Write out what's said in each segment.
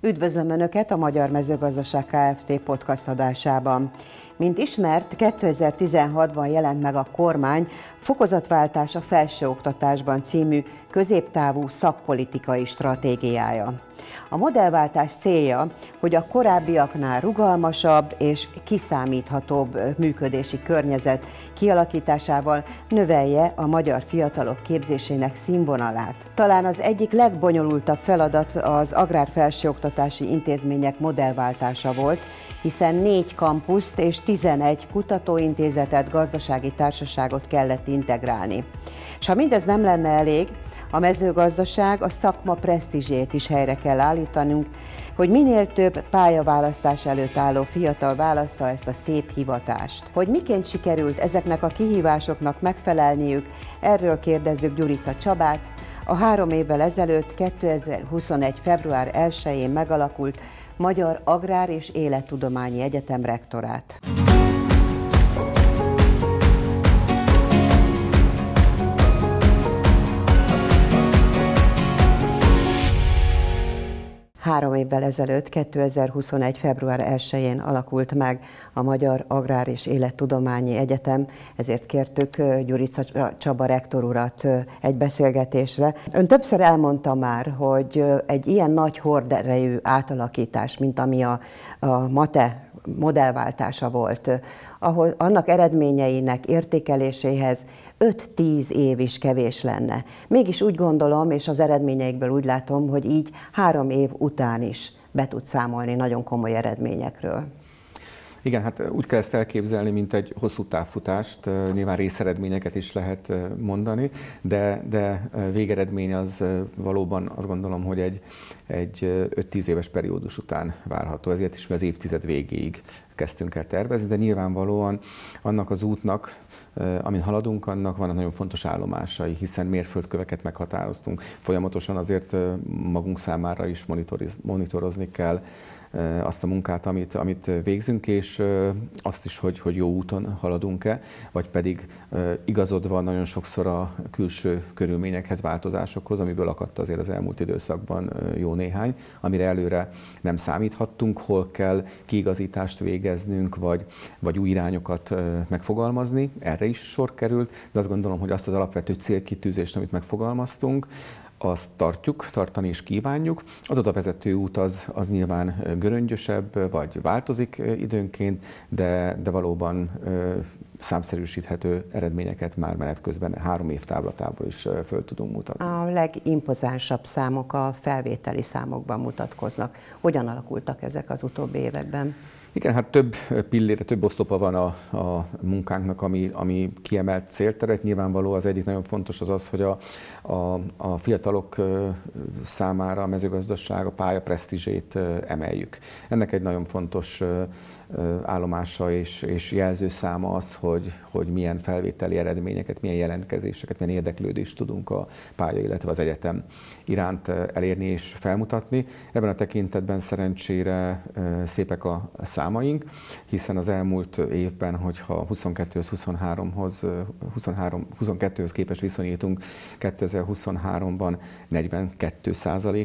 Üdvözlöm Önöket a Magyar Mezőgazdaság Kft. podcast adásában. Mint ismert, 2016-ban jelent meg a kormány Fokozatváltás a felsőoktatásban című középtávú szakpolitikai stratégiája. A modellváltás célja, hogy a korábbiaknál rugalmasabb és kiszámíthatóbb működési környezet kialakításával növelje a magyar fiatalok képzésének színvonalát. Talán az egyik legbonyolultabb feladat az agrárfelsőoktatási intézmények modellváltása volt, hiszen négy kampuszt és 11 kutatóintézetet, gazdasági társaságot kellett integrálni. És ha mindez nem lenne elég, a mezőgazdaság a szakma presztízsét is helyre kell állítanunk, hogy minél több pályaválasztás előtt álló fiatal válassza ezt a szép hivatást. Hogy miként sikerült ezeknek a kihívásoknak megfelelniük, erről kérdezzük Gyurica Csabát, a három évvel ezelőtt, 2021. február 1-én megalakult Magyar Agrár és Élettudományi Egyetem rektorát. Három évvel ezelőtt, 2021. február 1-én alakult meg a Magyar Agrár és Élettudományi Egyetem, ezért kértük Gyurica Csaba rektor urat egy beszélgetésre. Ön többször elmondta már, hogy egy ilyen nagy horderejű átalakítás, mint ami a, a MATE modellváltása volt, ahol annak eredményeinek értékeléséhez 5-10 év is kevés lenne. Mégis úgy gondolom, és az eredményeikből úgy látom, hogy így három év után is be tud számolni nagyon komoly eredményekről. Igen, hát úgy kell ezt elképzelni, mint egy hosszú távfutást, nyilván részeredményeket is lehet mondani, de, de végeredmény az valóban azt gondolom, hogy egy, egy 5-10 éves periódus után várható, ezért is mi az évtized végéig kezdtünk el tervezni, de nyilvánvalóan annak az útnak, amin haladunk, annak vannak nagyon fontos állomásai, hiszen mérföldköveket meghatároztunk. Folyamatosan azért magunk számára is monitorozni kell azt a munkát, amit, amit végzünk, és azt is, hogy, hogy jó úton haladunk-e, vagy pedig igazodva nagyon sokszor a külső körülményekhez, változásokhoz, amiből akadt azért az elmúlt időszakban jó néhány, amire előre nem számíthattunk, hol kell kiigazítást végeznünk, vagy, vagy új irányokat megfogalmazni. Erre is sor került, de azt gondolom, hogy azt az alapvető célkitűzést, amit megfogalmaztunk, azt tartjuk, tartani is kívánjuk. Az oda vezető út az, az nyilván göröngyösebb, vagy változik időnként, de, de valóban számszerűsíthető eredményeket már menet közben három év távlatából is föl tudunk mutatni. A legimpozánsabb számok a felvételi számokban mutatkoznak. Hogyan alakultak ezek az utóbbi években? Igen, hát több pillére, több oszlopa van a, a munkánknak, ami, ami kiemelt célteret. Nyilvánvaló az egyik nagyon fontos az az, hogy a, a, a fiatalok számára a mezőgazdaság a pálya presztízsét emeljük. Ennek egy nagyon fontos állomása és, és jelzőszáma az, hogy, hogy milyen felvételi eredményeket, milyen jelentkezéseket, milyen érdeklődést tudunk a pálya, illetve az egyetem iránt elérni és felmutatni. Ebben a tekintetben szerencsére szépek a számaink, hiszen az elmúlt évben, hogyha 22-höz, 23-hoz, 23, 22-höz képest viszonyítunk, 2023-ban 42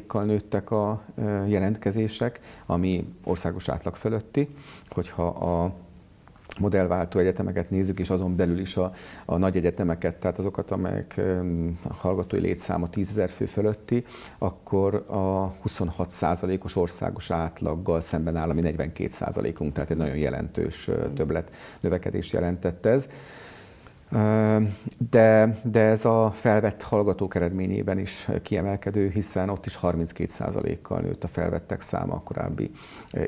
kal nőttek a jelentkezések, ami országos átlag fölötti hogyha a modellváltó egyetemeket nézzük, és azon belül is a, a nagy egyetemeket, tehát azokat, amelyek a hallgatói létszáma 10 ezer fő fölötti, akkor a 26%-os országos átlaggal szemben áll, ami 42%-unk, tehát egy nagyon jelentős többlet növekedést jelentett ez. De, de ez a felvett hallgatók eredményében is kiemelkedő, hiszen ott is 32%-kal nőtt a felvettek száma a korábbi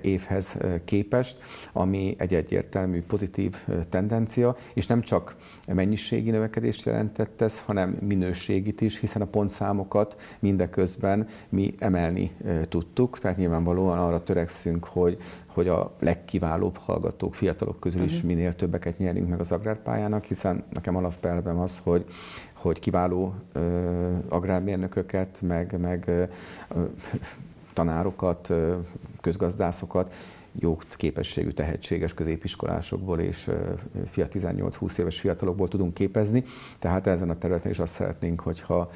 évhez képest, ami egy egyértelmű pozitív tendencia, és nem csak mennyiségi növekedést jelentett ez, hanem minőségit is, hiszen a pontszámokat mindeközben mi emelni tudtuk, tehát nyilvánvalóan arra törekszünk, hogy, hogy a legkiválóbb hallgatók, fiatalok közül is uh-huh. minél többeket nyerjünk meg az agrárpályának, hiszen nekem alapelvem az, hogy, hogy kiváló ö, agrármérnököket, meg, meg ö, tanárokat, közgazdászokat jó képességű, tehetséges középiskolásokból és fia 18-20 éves fiatalokból tudunk képezni, tehát ezen a területen is azt szeretnénk, hogyha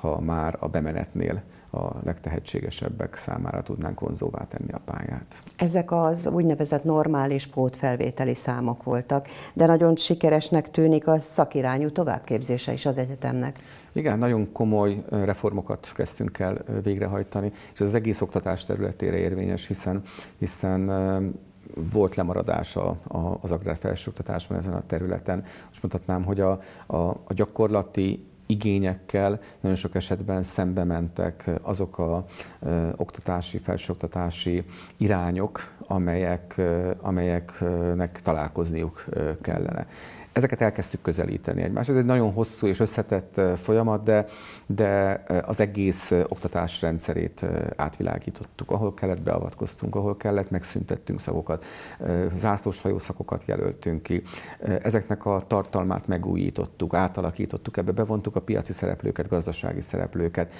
ha már a bemenetnél a legtehetségesebbek számára tudnánk vonzóvá tenni a pályát. Ezek az úgynevezett normális pótfelvételi számok voltak, de nagyon sikeresnek tűnik a szakirányú továbbképzése is az egyetemnek. Igen, nagyon komoly reformokat kezdtünk el végrehajtani, és az egész oktatás területére érvényes, hiszen, hiszen volt lemaradás az agrár felsőoktatásban ezen a területen. Most mondhatnám, hogy a, a, a gyakorlati igényekkel nagyon sok esetben szembe mentek azok a ö, oktatási, felsőoktatási irányok, amelyek, amelyeknek találkozniuk kellene ezeket elkezdtük közelíteni egymáshoz. Ez egy nagyon hosszú és összetett folyamat, de, de az egész oktatás rendszerét átvilágítottuk. Ahol kellett, beavatkoztunk, ahol kellett, megszüntettünk szakokat, zászlós hajószakokat jelöltünk ki. Ezeknek a tartalmát megújítottuk, átalakítottuk, ebbe bevontuk a piaci szereplőket, gazdasági szereplőket.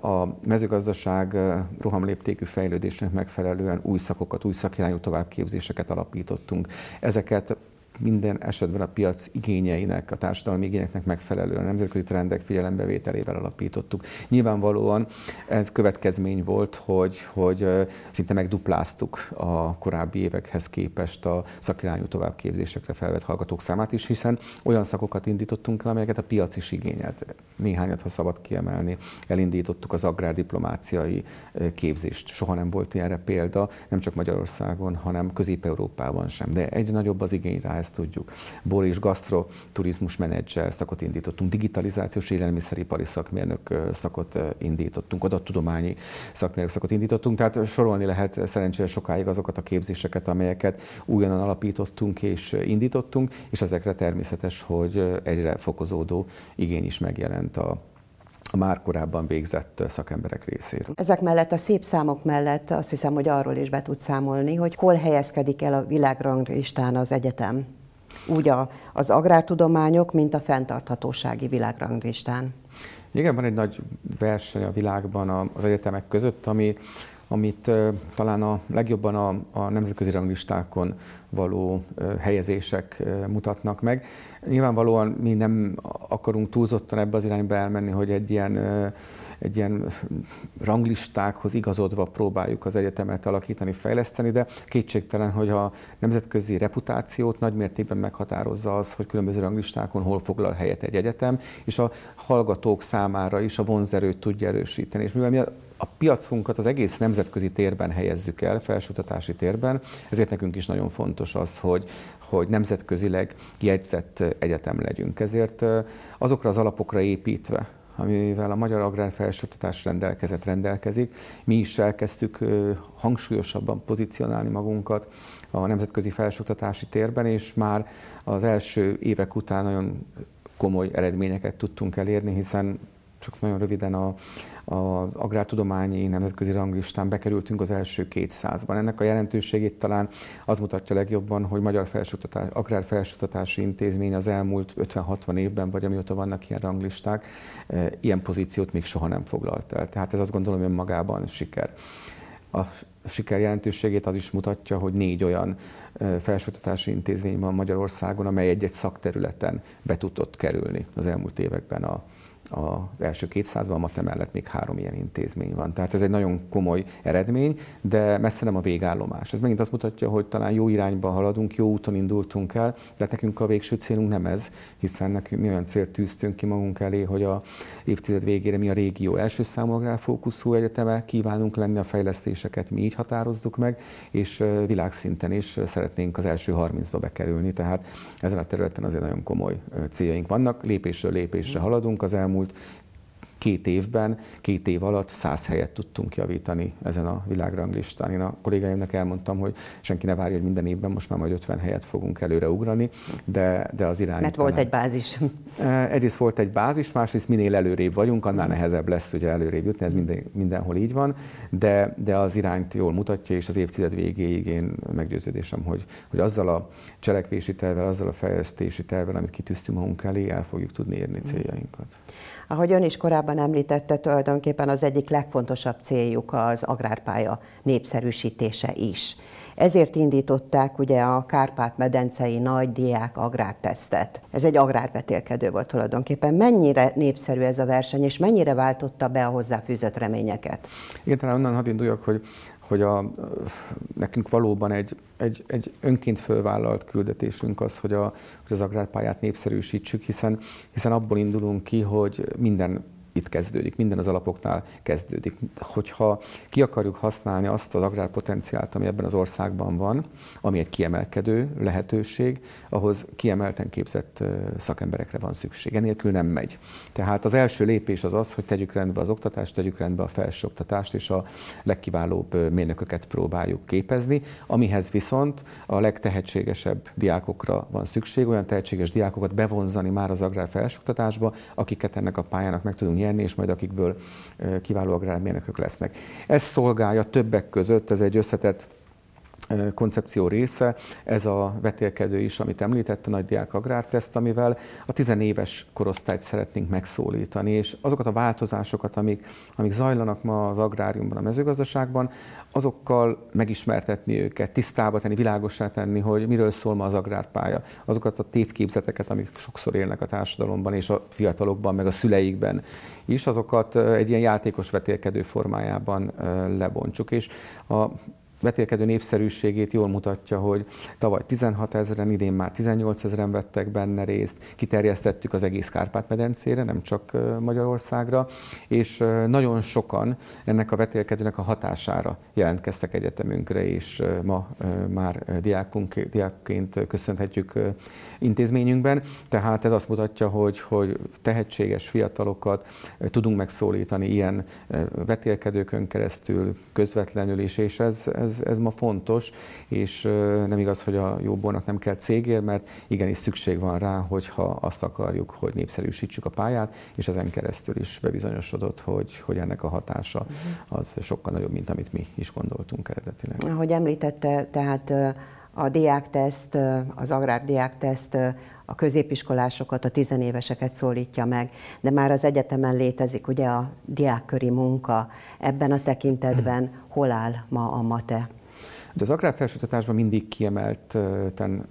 A mezőgazdaság rohamléptékű fejlődésnek megfelelően új szakokat, új szakirányú továbbképzéseket alapítottunk. Ezeket minden esetben a piac igényeinek, a társadalmi igényeknek megfelelően a nemzetközi trendek figyelembevételével alapítottuk. Nyilvánvalóan ez következmény volt, hogy, hogy szinte megdupláztuk a korábbi évekhez képest a szakirányú továbbképzésekre felvett hallgatók számát is, hiszen olyan szakokat indítottunk el, amelyeket a piac is igényelt. Néhányat, ha szabad kiemelni, elindítottuk az agrárdiplomáciai képzést. Soha nem volt ilyenre példa, nem csak Magyarországon, hanem Közép-Európában sem. De egy nagyobb az igény rá, ezt tudjuk. Bor és gasztro turizmus menedzser szakot indítottunk, digitalizációs élelmiszeripari szakmérnök szakot indítottunk, adattudományi szakmérnök szakot indítottunk, tehát sorolni lehet szerencsére sokáig azokat a képzéseket, amelyeket újonnan alapítottunk és indítottunk, és ezekre természetes, hogy egyre fokozódó igény is megjelent a a már korábban végzett szakemberek részéről. Ezek mellett, a szép számok mellett azt hiszem, hogy arról is be tud számolni, hogy hol helyezkedik el a világranglistán az egyetem. Úgy a, az agrártudományok, mint a fenntarthatósági világranglistán. Igen, van egy nagy verseny a világban az egyetemek között, ami amit talán a legjobban a, a nemzetközi ranglistákon való helyezések mutatnak meg. Nyilvánvalóan mi nem akarunk túlzottan ebbe az irányba elmenni, hogy egy ilyen, egy ilyen ranglistákhoz igazodva próbáljuk az egyetemet alakítani, fejleszteni, de kétségtelen, hogy a nemzetközi reputációt nagymértékben meghatározza az, hogy különböző ranglistákon hol foglal helyet egy egyetem, és a hallgatók számára is a vonzerőt tudja erősíteni. És mivel mi a piacunkat az egész nemzetközi térben helyezzük el, felsőoktatási térben, ezért nekünk is nagyon fontos az, hogy, hogy nemzetközileg jegyzett egyetem legyünk. Ezért azokra az alapokra építve, amivel a Magyar Agrár Felsőoktatás rendelkezett, rendelkezik. Mi is elkezdtük hangsúlyosabban pozícionálni magunkat a nemzetközi felsőoktatási térben, és már az első évek után nagyon komoly eredményeket tudtunk elérni, hiszen csak nagyon röviden a, az agrártudományi nemzetközi ranglistán bekerültünk az első 200-ban. Ennek a jelentőségét talán az mutatja legjobban, hogy Magyar Felsőoktatás, Agrár Felsőoktatási Intézmény az elmúlt 50-60 évben, vagy amióta vannak ilyen ranglisták, eh, ilyen pozíciót még soha nem foglalt el. Tehát ez azt gondolom önmagában siker. A siker jelentőségét az is mutatja, hogy négy olyan eh, felsőoktatási intézmény van Magyarországon, amely egy-egy szakterületen be tudott kerülni az elmúlt években a az első 200-ban, a MATE mellett még három ilyen intézmény van. Tehát ez egy nagyon komoly eredmény, de messze nem a végállomás. Ez megint azt mutatja, hogy talán jó irányba haladunk, jó úton indultunk el, de nekünk a végső célunk nem ez, hiszen nekünk mi olyan célt tűztünk ki magunk elé, hogy a évtized végére mi a régió első számú agrárfókuszú egyeteme, kívánunk lenni a fejlesztéseket, mi így határozzuk meg, és világszinten is szeretnénk az első 30-ba bekerülni, tehát ezen a területen azért nagyon komoly céljaink vannak, lépésről lépésre haladunk, az elmúlt elmúlt két évben, két év alatt száz helyet tudtunk javítani ezen a világranglistán. Én a kollégáimnak elmondtam, hogy senki ne várja, hogy minden évben most már majd 50 helyet fogunk előre ugrani, de, de az irány. Mert talán... volt egy bázis. Eh, egyrészt volt egy bázis, másrészt minél előrébb vagyunk, annál nehezebb lesz ugye előrébb jutni, ez minden, mindenhol így van, de, de az irányt jól mutatja, és az évtized végéig én meggyőződésem, hogy, hogy azzal a cselekvési tervvel, azzal a fejlesztési tervvel, amit kitűztünk magunk elé, el fogjuk tudni érni céljainkat. Ahogy ön is korábban említette, tulajdonképpen az egyik legfontosabb céljuk az agrárpálya népszerűsítése is. Ezért indították ugye a Kárpát-medencei nagy diák agrártesztet. Ez egy agrárvetélkedő volt tulajdonképpen. Mennyire népszerű ez a verseny, és mennyire váltotta be a hozzáfűzött reményeket? Igen, talán onnan hadd induljak, hogy hogy a, nekünk valóban egy, egy, egy önként fölvállalt küldetésünk az, hogy, a, hogy az agrárpályát népszerűsítsük, hiszen, hiszen abból indulunk ki, hogy minden itt kezdődik, minden az alapoknál kezdődik. Hogyha ki akarjuk használni azt az agrárpotenciált, ami ebben az országban van, ami egy kiemelkedő lehetőség, ahhoz kiemelten képzett szakemberekre van szükség. Enélkül nem megy. Tehát az első lépés az az, hogy tegyük rendbe az oktatást, tegyük rendbe a felsőoktatást, és a legkiválóbb mérnököket próbáljuk képezni, amihez viszont a legtehetségesebb diákokra van szükség, olyan tehetséges diákokat bevonzani már az agrár felsőoktatásba, akiket ennek a pályának meg tudunk nyerni, és majd akikből kiváló agrármérnökök lesznek. Ez szolgálja többek között, ez egy összetett koncepció része, ez a vetélkedő is, amit említett, a nagy diák agrárteszt, amivel a tizenéves korosztályt szeretnénk megszólítani, és azokat a változásokat, amik, amik zajlanak ma az agráriumban, a mezőgazdaságban, azokkal megismertetni őket, tisztába tenni, világosá tenni, hogy miről szól ma az agrárpálya. Azokat a tévképzeteket, amik sokszor élnek a társadalomban és a fiatalokban, meg a szüleikben is, azokat egy ilyen játékos vetélkedő formájában lebontsuk. És a vetélkedő népszerűségét jól mutatja, hogy tavaly 16 ezeren, idén már 18 ezeren vettek benne részt, kiterjesztettük az egész Kárpát-medencére, nem csak Magyarországra, és nagyon sokan ennek a vetélkedőnek a hatására jelentkeztek egyetemünkre, és ma már diákunk, diákként köszönhetjük intézményünkben. Tehát ez azt mutatja, hogy, hogy tehetséges fiatalokat tudunk megszólítani ilyen vetélkedőkön keresztül, közvetlenül is, és ez, ez ez, ez ma fontos, és nem igaz, hogy a jóbornak nem kell cégér, mert igenis szükség van rá, hogyha azt akarjuk, hogy népszerűsítsük a pályát, és ezen keresztül is bebizonyosodott, hogy, hogy ennek a hatása mhm. az sokkal nagyobb, mint amit mi is gondoltunk eredetileg. Ahogy említette, tehát a diákteszt, az agrár diákteszt a középiskolásokat, a tizenéveseket szólítja meg, de már az egyetemen létezik ugye a diákköri munka. Ebben a tekintetben hol áll ma a MATE? De az agrárfelsőtatásban mindig kiemelten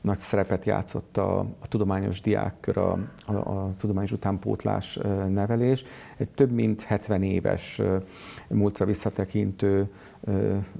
nagy szerepet játszott a, a tudományos diákkör, a, a, a tudományos utánpótlás nevelés. Egy több mint 70 éves múltra visszatekintő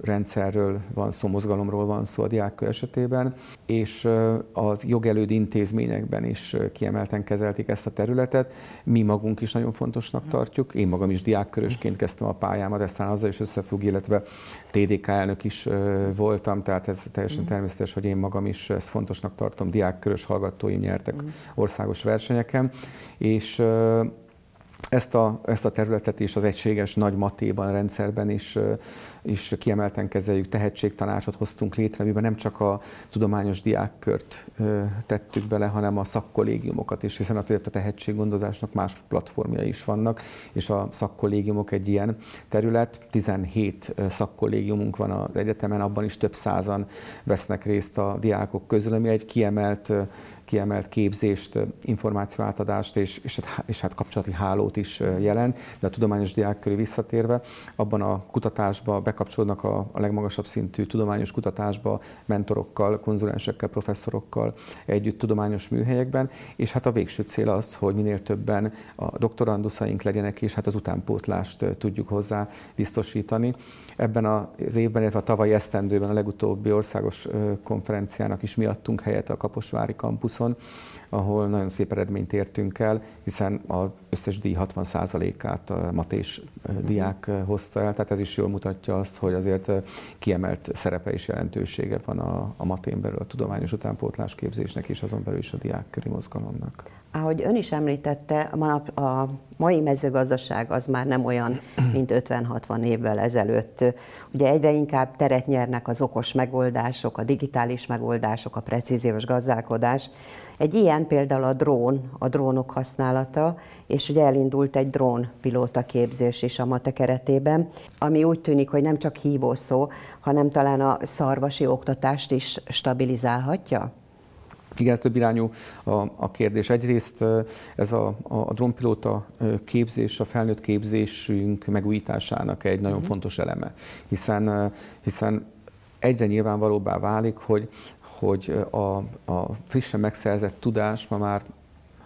rendszerről van szó, mozgalomról van szó a diákkör esetében, és az jogelőd intézményekben is kiemelten kezelték ezt a területet. Mi magunk is nagyon fontosnak tartjuk. Én magam is diákkörösként kezdtem a pályámat, aztán azzal is összefügg, illetve TDK elnök is voltam, tehát ez teljesen mm. természetes, hogy én magam is ezt fontosnak tartom. Diákkörös hallgatóim nyertek mm. országos versenyeken, és ezt a, ezt a területet is az egységes nagy matéban, rendszerben is, is kiemelten kezeljük, tehetségtanácsot hoztunk létre, amiben nem csak a tudományos diákkört tettük bele, hanem a szakkollégiumokat is, hiszen a tehetséggondozásnak más platformjai is vannak, és a szakkollégiumok egy ilyen terület. 17 szakkollégiumunk van az egyetemen, abban is több százan vesznek részt a diákok közül, ami egy kiemelt kiemelt képzést, információátadást és, és, hát, és hát kapcsolati hálót is jelent, de a tudományos diák köré visszatérve, abban a kutatásba bekapcsolódnak a, a legmagasabb szintű tudományos kutatásba mentorokkal, konzulensekkel, professzorokkal együtt tudományos műhelyekben, és hát a végső cél az, hogy minél többen a doktoranduszaink legyenek, és hát az utánpótlást tudjuk hozzá biztosítani. Ebben az évben, illetve a tavalyi esztendőben a legutóbbi országos konferenciának is mi adtunk helyet a Kaposvári One. Ahol nagyon szép eredményt értünk el, hiszen az összes díj 60%-át a matés diák hozta el, tehát ez is jól mutatja azt, hogy azért kiemelt szerepe és jelentősége van a, a matén belül a tudományos utánpótlás képzésnek és azon belül is a diákköri mozgalomnak. Ahogy ön is említette, a mai mezőgazdaság az már nem olyan, mint 50-60 évvel ezelőtt. Ugye egyre inkább teret nyernek az okos megoldások, a digitális megoldások, a precíziós gazdálkodás. Egy ilyen például a drón, a drónok használata, és ugye elindult egy drón pilóta képzés is a MATE keretében, ami úgy tűnik, hogy nem csak hívószó, hanem talán a szarvasi oktatást is stabilizálhatja? Igen, ez több irányú a, a kérdés. Egyrészt ez a, a, drónpilóta képzés, a felnőtt képzésünk megújításának egy nagyon mm. fontos eleme, hiszen, hiszen egyre nyilvánvalóbbá válik, hogy, hogy a, a frissen megszerzett tudás ma már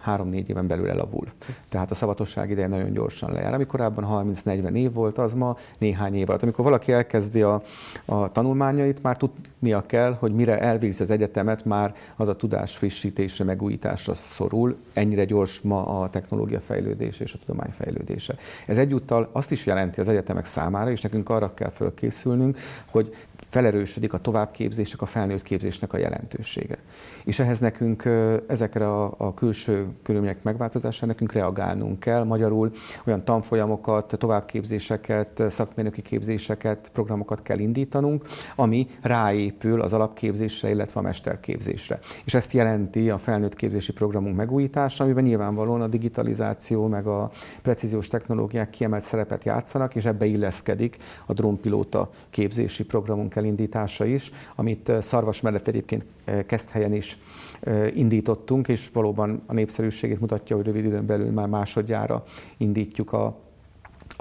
három-négy éven belül elavul. Tehát a szabatosság ideje nagyon gyorsan lejár. Ami korábban 30-40 év volt, az ma néhány év alatt. Amikor valaki elkezdi a, a tanulmányait, már tudnia kell, hogy mire elvégzi az egyetemet, már az a tudás frissítésre, megújításra szorul. Ennyire gyors ma a technológia fejlődése és a tudomány fejlődése. Ez egyúttal azt is jelenti az egyetemek számára, és nekünk arra kell fölkészülnünk, hogy felerősödik a továbbképzések, a felnőtt képzésnek a jelentősége. És ehhez nekünk ezekre a, a külső körülmények megváltozására nekünk reagálnunk kell. Magyarul olyan tanfolyamokat, továbbképzéseket, szakmérnöki képzéseket, programokat kell indítanunk, ami ráépül az alapképzésre, illetve a mesterképzésre. És ezt jelenti a felnőtt képzési programunk megújítása, amiben nyilvánvalóan a digitalizáció meg a precíziós technológiák kiemelt szerepet játszanak, és ebbe illeszkedik a drónpilóta képzési programunk elindítása is, amit Szarvas mellett egyébként helyen is indítottunk, és valóban a népszerűségét mutatja, hogy rövid időn belül már másodjára indítjuk a,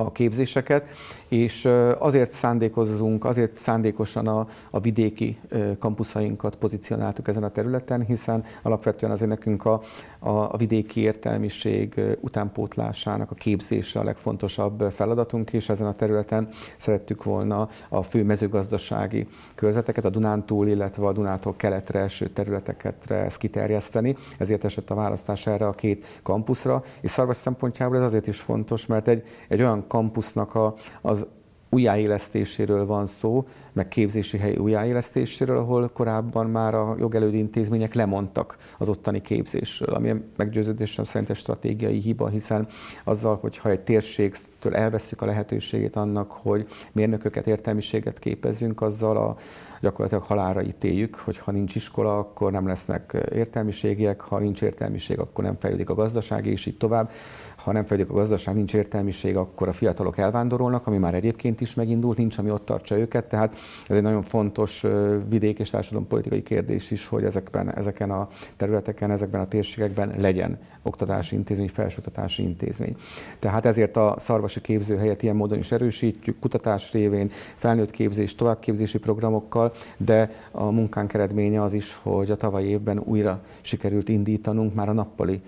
a képzéseket, és azért szándékozunk, azért szándékosan a, a vidéki kampuszainkat pozícionáltuk ezen a területen, hiszen alapvetően azért nekünk a, a, a vidéki értelmiség utánpótlásának a képzése a legfontosabb feladatunk, és ezen a területen szerettük volna a fő mezőgazdasági körzeteket, a Dunántúl, illetve a Dunától keletre eső területeket ezt kiterjeszteni, ezért esett a választás erre a két kampuszra, és Szarvas szempontjából ez azért is fontos, mert egy, egy olyan kampusznak a, az újjáélesztéséről van szó, meg képzési hely újjáélesztéséről, ahol korábban már a jogelődő intézmények lemondtak az ottani képzésről, ami meggyőződésem szerint egy stratégiai hiba, hiszen azzal, hogyha egy térségtől elveszük a lehetőségét annak, hogy mérnököket, értelmiséget képezzünk, azzal a gyakorlatilag halára ítéljük, hogy ha nincs iskola, akkor nem lesznek értelmiségiek, ha nincs értelmiség, akkor nem fejlődik a gazdaság, és így tovább. Ha nem fejlődik a gazdaság, nincs értelmiség, akkor a fiatalok elvándorolnak, ami már egyébként is megindult, nincs, ami ott tartsa őket. Tehát ez egy nagyon fontos vidék és társadalompolitikai kérdés is, hogy ezekben, ezeken a területeken, ezekben a térségekben legyen oktatási intézmény, felsőoktatási intézmény. Tehát ezért a szarvasi képzőhelyet ilyen módon is erősítjük, kutatás révén, felnőtt képzés, továbbképzési programokkal, de a munkánk eredménye az is, hogy a tavalyi évben újra sikerült indítanunk már a nappali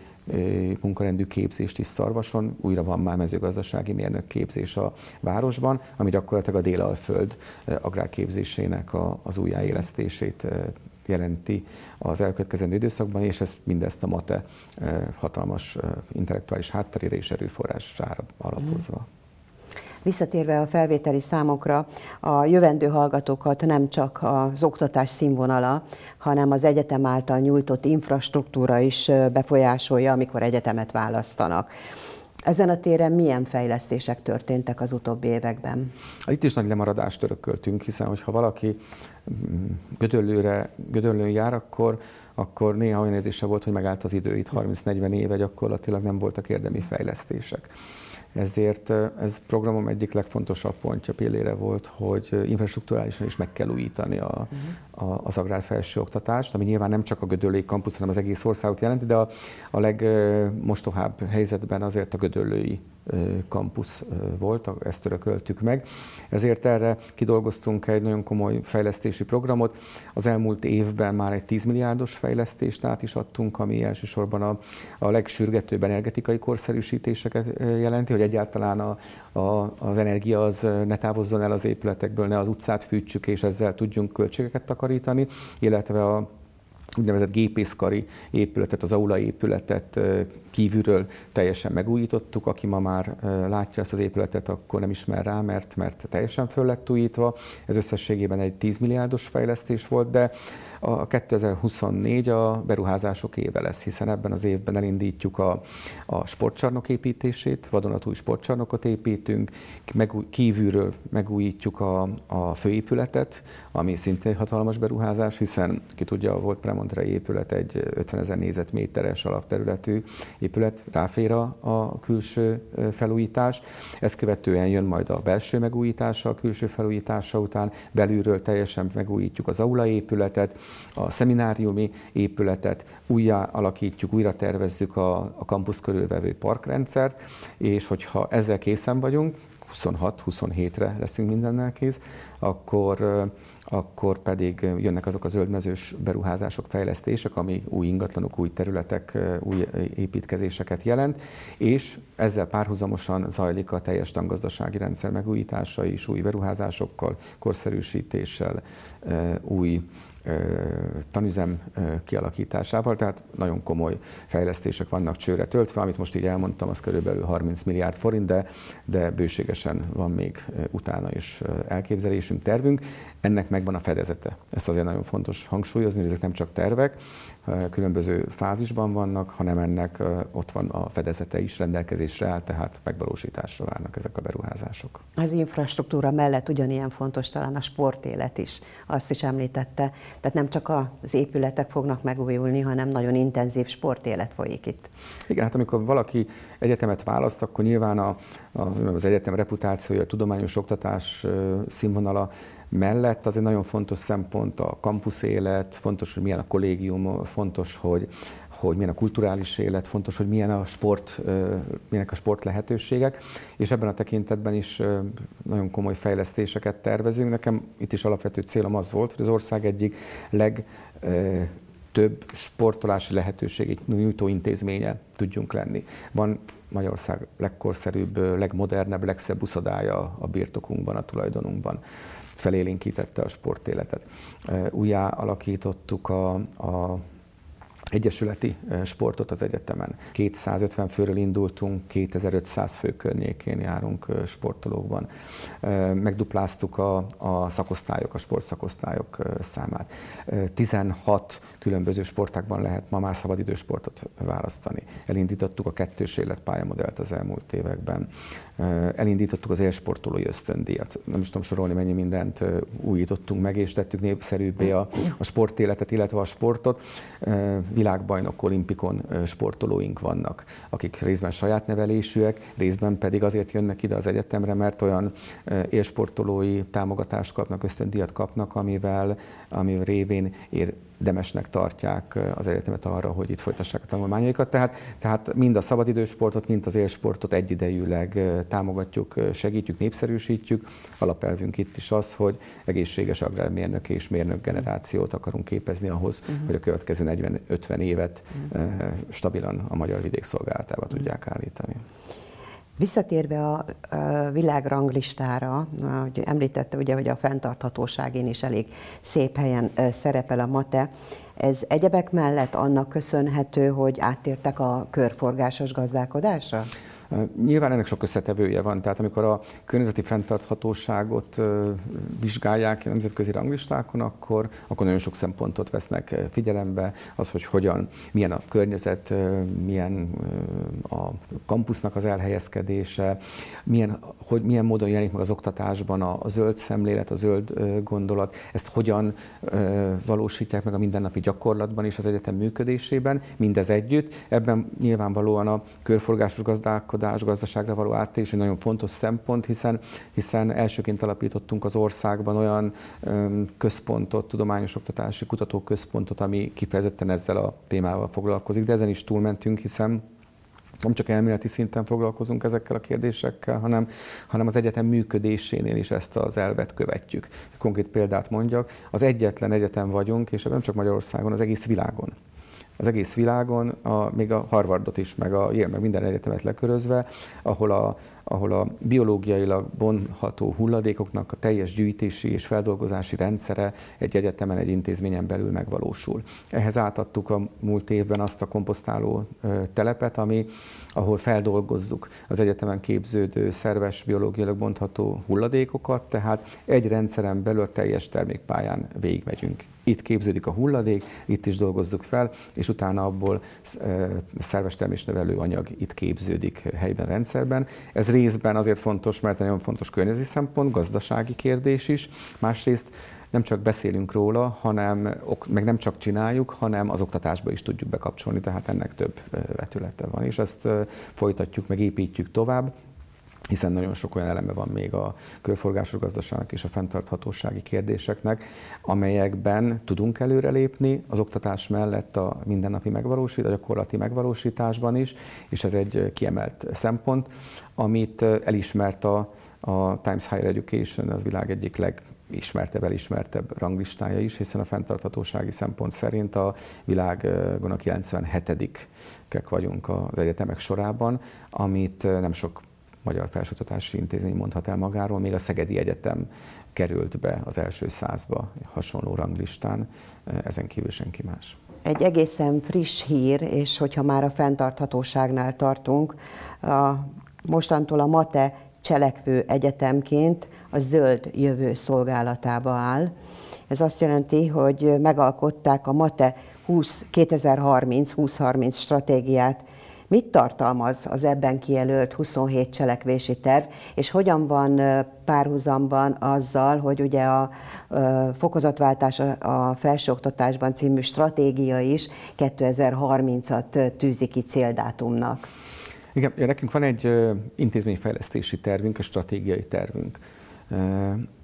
munkarendű képzést is Szarvason, újra van már mezőgazdasági mérnök képzés a városban, ami gyakorlatilag a Délalföld agrárképzésének az újjáélesztését jelenti az elkövetkezendő időszakban, és ezt mindezt a MATE hatalmas intellektuális hátterére és erőforrására alapozva. Mm. Visszatérve a felvételi számokra, a jövendő hallgatókat nem csak az oktatás színvonala, hanem az egyetem által nyújtott infrastruktúra is befolyásolja, amikor egyetemet választanak. Ezen a téren milyen fejlesztések történtek az utóbbi években? Itt is nagy lemaradást örököltünk, hiszen hogyha valaki mm, Gödöllőre, Gödöllőn jár, akkor, akkor néha olyan érzése volt, hogy megállt az idő, itt 30-40 éve gyakorlatilag nem voltak érdemi fejlesztések. Ezért ez programom egyik legfontosabb pontja pillére volt, hogy infrastruktúrálisan is meg kell újítani a, uh-huh. a, az agrárfelsőoktatást, ami nyilván nem csak a Gödöllői kampusz, hanem az egész országot jelenti, de a, a legmostohább helyzetben azért a Gödöllői kampusz volt, ezt örököltük meg. Ezért erre kidolgoztunk egy nagyon komoly fejlesztési programot. Az elmúlt évben már egy 10 milliárdos fejlesztést át is adtunk, ami elsősorban a, a legsürgetőbb energetikai korszerűsítéseket jelenti, hogy egyáltalán a, a, az energia az ne távozzon el az épületekből, ne az utcát fűtsük, és ezzel tudjunk költségeket takarítani, illetve a úgynevezett gépészkari épületet, az aula épületet kívülről teljesen megújítottuk. Aki ma már látja ezt az épületet, akkor nem ismer rá, mert, mert teljesen föl lett újítva. Ez összességében egy 10 milliárdos fejlesztés volt, de a 2024 a beruházások éve lesz, hiszen ebben az évben elindítjuk a, a sportcsarnok építését, vadonatúj sportcsarnokot építünk, meg, kívülről megújítjuk a, a főépületet, ami szintén egy hatalmas beruházás, hiszen ki tudja, volt Montrei épület egy 50 ezer négyzetméteres alapterületű épület, ráfér a, a külső felújítás. Ezt követően jön majd a belső megújítása, a külső felújítása után, belülről teljesen megújítjuk az aula épületet, a szemináriumi épületet, újjá alakítjuk, újra tervezzük a, a kampusz körülvevő parkrendszert, és hogyha ezzel készen vagyunk, 26-27-re leszünk mindennel kész, akkor akkor pedig jönnek azok a zöldmezős beruházások, fejlesztések, ami új ingatlanok, új területek, új építkezéseket jelent, és ezzel párhuzamosan zajlik a teljes tangazdasági rendszer megújítása is, új beruházásokkal, korszerűsítéssel, új tanüzem kialakításával, tehát nagyon komoly fejlesztések vannak csőre töltve, amit most így elmondtam, az körülbelül 30 milliárd forint, de, de bőségesen van még utána is elképzelésünk, tervünk. Ennek megvan a fedezete. Ezt azért nagyon fontos hangsúlyozni, hogy ezek nem csak tervek, különböző fázisban vannak, hanem ennek ott van a fedezete is rendelkezésre áll, tehát megvalósításra várnak ezek a beruházások. Az infrastruktúra mellett ugyanilyen fontos talán a sportélet is, azt is említette. Tehát nem csak az épületek fognak megújulni, hanem nagyon intenzív sportélet folyik itt. Igen, hát amikor valaki egyetemet választ, akkor nyilván a, a, az egyetem reputációja, a tudományos oktatás színvonala mellett az egy nagyon fontos szempont a kampusz élet, fontos, hogy milyen a kollégium, fontos, hogy, hogy milyen a kulturális élet, fontos, hogy milyen a sport, milyenek a sport lehetőségek, és ebben a tekintetben is nagyon komoly fejlesztéseket tervezünk. Nekem itt is alapvető célom az volt, hogy az ország egyik leg több sportolási lehetőségét nyújtó intézménye tudjunk lenni. Van Magyarország legkorszerűbb, legmodernebb, legszebb uszodája a birtokunkban, a tulajdonunkban felélénkítette a sportéletet. Újjá alakítottuk a, a egyesületi sportot az egyetemen. 250 főről indultunk, 2500 fő környékén járunk sportolókban. Megdupláztuk a, a szakosztályok, a sportszakosztályok számát. 16 különböző sportákban lehet ma már szabadidősportot választani. Elindítottuk a kettős életpályamodellt az elmúlt években. Elindítottuk az élsportolói ösztöndíjat. Nem is tudom sorolni, mennyi mindent újítottunk meg, és tettük népszerűbbé a, a sportéletet, illetve a sportot világbajnok olimpikon sportolóink vannak, akik részben saját nevelésűek, részben pedig azért jönnek ide az egyetemre, mert olyan élsportolói támogatást kapnak, ösztöndíjat kapnak, amivel, amivel révén ér, demesnek tartják az egyetemet arra, hogy itt folytassák a tanulmányaikat. Tehát, tehát mind a szabadidősportot, mind az élsportot egyidejűleg támogatjuk, segítjük, népszerűsítjük. Alapelvünk itt is az, hogy egészséges agrármérnök és mérnök generációt akarunk képezni ahhoz, uh-huh. hogy a következő 40-50 évet uh-huh. stabilan a magyar vidék szolgálatába uh-huh. tudják állítani. Visszatérve a, a világranglistára, hogy említette ugye, hogy a fenntarthatóságén is elég szép helyen szerepel a MATE, ez egyebek mellett annak köszönhető, hogy áttértek a körforgásos gazdálkodásra? Nyilván ennek sok összetevője van, tehát amikor a környezeti fenntarthatóságot vizsgálják nemzetközi ranglistákon, akkor, akkor nagyon sok szempontot vesznek figyelembe, az, hogy hogyan, milyen a környezet, milyen a kampusznak az elhelyezkedése, milyen, hogy milyen módon jelenik meg az oktatásban a, a zöld szemlélet, a zöld gondolat, ezt hogyan valósítják meg a mindennapi gyakorlatban és az egyetem működésében, mindez együtt. Ebben nyilvánvalóan a körforgásos gazdálkodás gazdálkodás, gazdaságra való áttérés egy nagyon fontos szempont, hiszen, hiszen elsőként alapítottunk az országban olyan központot, tudományos oktatási kutatóközpontot, ami kifejezetten ezzel a témával foglalkozik, de ezen is túlmentünk, hiszen nem csak elméleti szinten foglalkozunk ezekkel a kérdésekkel, hanem, hanem az egyetem működésénél is ezt az elvet követjük. Konkrét példát mondjak, az egyetlen egyetem vagyunk, és nem csak Magyarországon, az egész világon az egész világon, a, még a Harvardot is, meg a Yale, meg minden egyetemet lekörözve, ahol a, ahol a biológiailag bonható hulladékoknak a teljes gyűjtési és feldolgozási rendszere egy egyetemen, egy intézményen belül megvalósul. Ehhez átadtuk a múlt évben azt a komposztáló telepet, ami, ahol feldolgozzuk az egyetemen képződő szerves biológiailag bontható hulladékokat, tehát egy rendszeren belül a teljes termékpályán végigmegyünk. Itt képződik a hulladék, itt is dolgozzuk fel, és utána abból szerves termésnevelő anyag itt képződik helyben, rendszerben. Ez részben azért fontos, mert nagyon fontos környezeti szempont, gazdasági kérdés is, másrészt nem csak beszélünk róla, hanem meg nem csak csináljuk, hanem az oktatásba is tudjuk bekapcsolni, tehát ennek több vetülete van, és ezt folytatjuk, meg építjük tovább hiszen nagyon sok olyan eleme van még a körforgásos gazdaságnak és a fenntarthatósági kérdéseknek, amelyekben tudunk előrelépni az oktatás mellett a mindennapi megvalósítás, a gyakorlati megvalósításban is, és ez egy kiemelt szempont, amit elismert a, a Times Higher Education, az világ egyik legismertebb, elismertebb ranglistája is, hiszen a fenntarthatósági szempont szerint a világon a 97 kek vagyunk az egyetemek sorában, amit nem sok magyar felsőoktatási intézmény mondhat el magáról, még a Szegedi Egyetem került be az első százba hasonló ranglistán, ezen kívül senki más. Egy egészen friss hír, és hogyha már a fenntarthatóságnál tartunk, a, mostantól a MATE cselekvő egyetemként a zöld jövő szolgálatába áll. Ez azt jelenti, hogy megalkották a MATE 20, 2030-2030 stratégiát Mit tartalmaz az ebben kijelölt 27 cselekvési terv, és hogyan van párhuzamban azzal, hogy ugye a fokozatváltás a felsőoktatásban című stratégia is 2030-at tűzi ki céldátumnak? Igen, nekünk van egy intézményfejlesztési tervünk, a stratégiai tervünk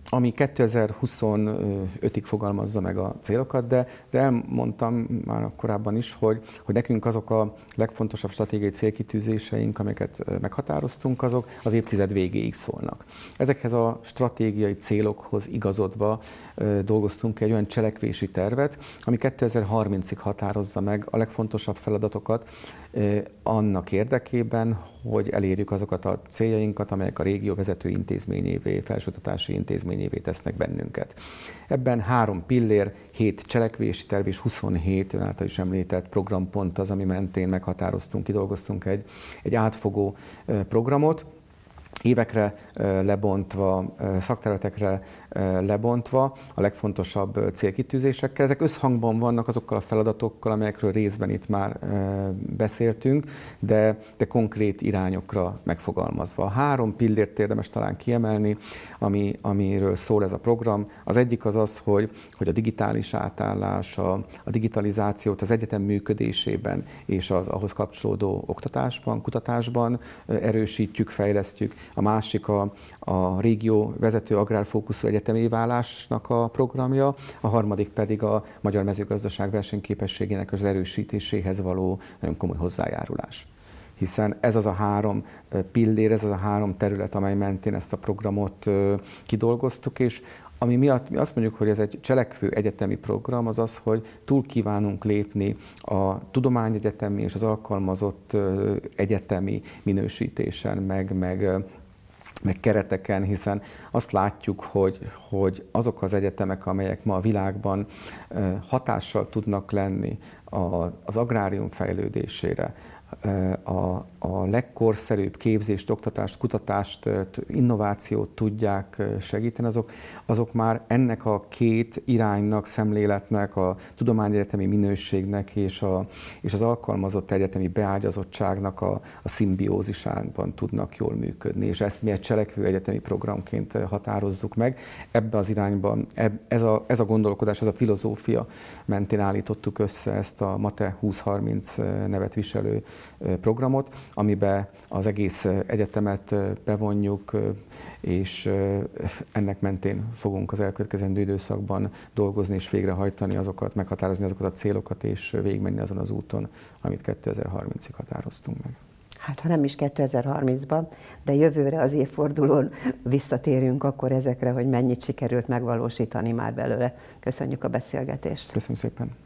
ami 2025-ig fogalmazza meg a célokat, de, de elmondtam már korábban is, hogy, hogy nekünk azok a legfontosabb stratégiai célkitűzéseink, amiket meghatároztunk, azok az évtized végéig szólnak. Ezekhez a stratégiai célokhoz igazodva dolgoztunk egy olyan cselekvési tervet, ami 2030-ig határozza meg a legfontosabb feladatokat annak érdekében, hogy elérjük azokat a céljainkat, amelyek a régió vezető intézményévé, felsőoktatási intézményévé tesznek bennünket. Ebben három pillér, hét cselekvési terv és 27 ön által is említett programpont az, ami mentén meghatároztunk, kidolgoztunk egy, egy átfogó programot, évekre lebontva, szakterületekre lebontva a legfontosabb célkitűzésekkel. Ezek összhangban vannak azokkal a feladatokkal, amelyekről részben itt már beszéltünk, de, de konkrét irányokra megfogalmazva. Három pillért érdemes talán kiemelni, ami, amiről szól ez a program. Az egyik az az, hogy, hogy a digitális átállás, a, a digitalizációt az egyetem működésében és az ahhoz kapcsolódó oktatásban, kutatásban erősítjük, fejlesztjük. A másik a, a régió vezető agrárfókuszú egyetemi válásnak a programja, a harmadik pedig a magyar mezőgazdaság versenyképességének az erősítéséhez való nagyon komoly hozzájárulás. Hiszen ez az a három pillér, ez az a három terület, amely mentén ezt a programot kidolgoztuk, és ami miatt mi azt mondjuk, hogy ez egy cselekvő egyetemi program, az az, hogy túl kívánunk lépni a tudományegyetemi és az alkalmazott egyetemi minősítésen, meg, meg meg kereteken, hiszen azt látjuk, hogy, hogy azok az egyetemek, amelyek ma a világban hatással tudnak lenni az agrárium fejlődésére, a, a legkorszerűbb képzést, oktatást, kutatást, innovációt tudják segíteni, azok, azok már ennek a két iránynak, szemléletnek, a tudományegyetemi minőségnek és, a, és az alkalmazott egyetemi beágyazottságnak a, a szimbiózisában tudnak jól működni, és ezt mi egy cselekvő egyetemi programként határozzuk meg. Ebbe az irányban, ez a, ez a gondolkodás, ez a filozófia mentén állítottuk össze ezt a MATE 2030 nevet viselő programot, amiben az egész egyetemet bevonjuk, és ennek mentén fogunk az elkövetkezendő időszakban dolgozni és végrehajtani azokat, meghatározni azokat a célokat, és végigmenni azon az úton, amit 2030-ig határoztunk meg. Hát ha nem is 2030-ban, de jövőre az évfordulón visszatérünk akkor ezekre, hogy mennyit sikerült megvalósítani már belőle. Köszönjük a beszélgetést. Köszönöm szépen.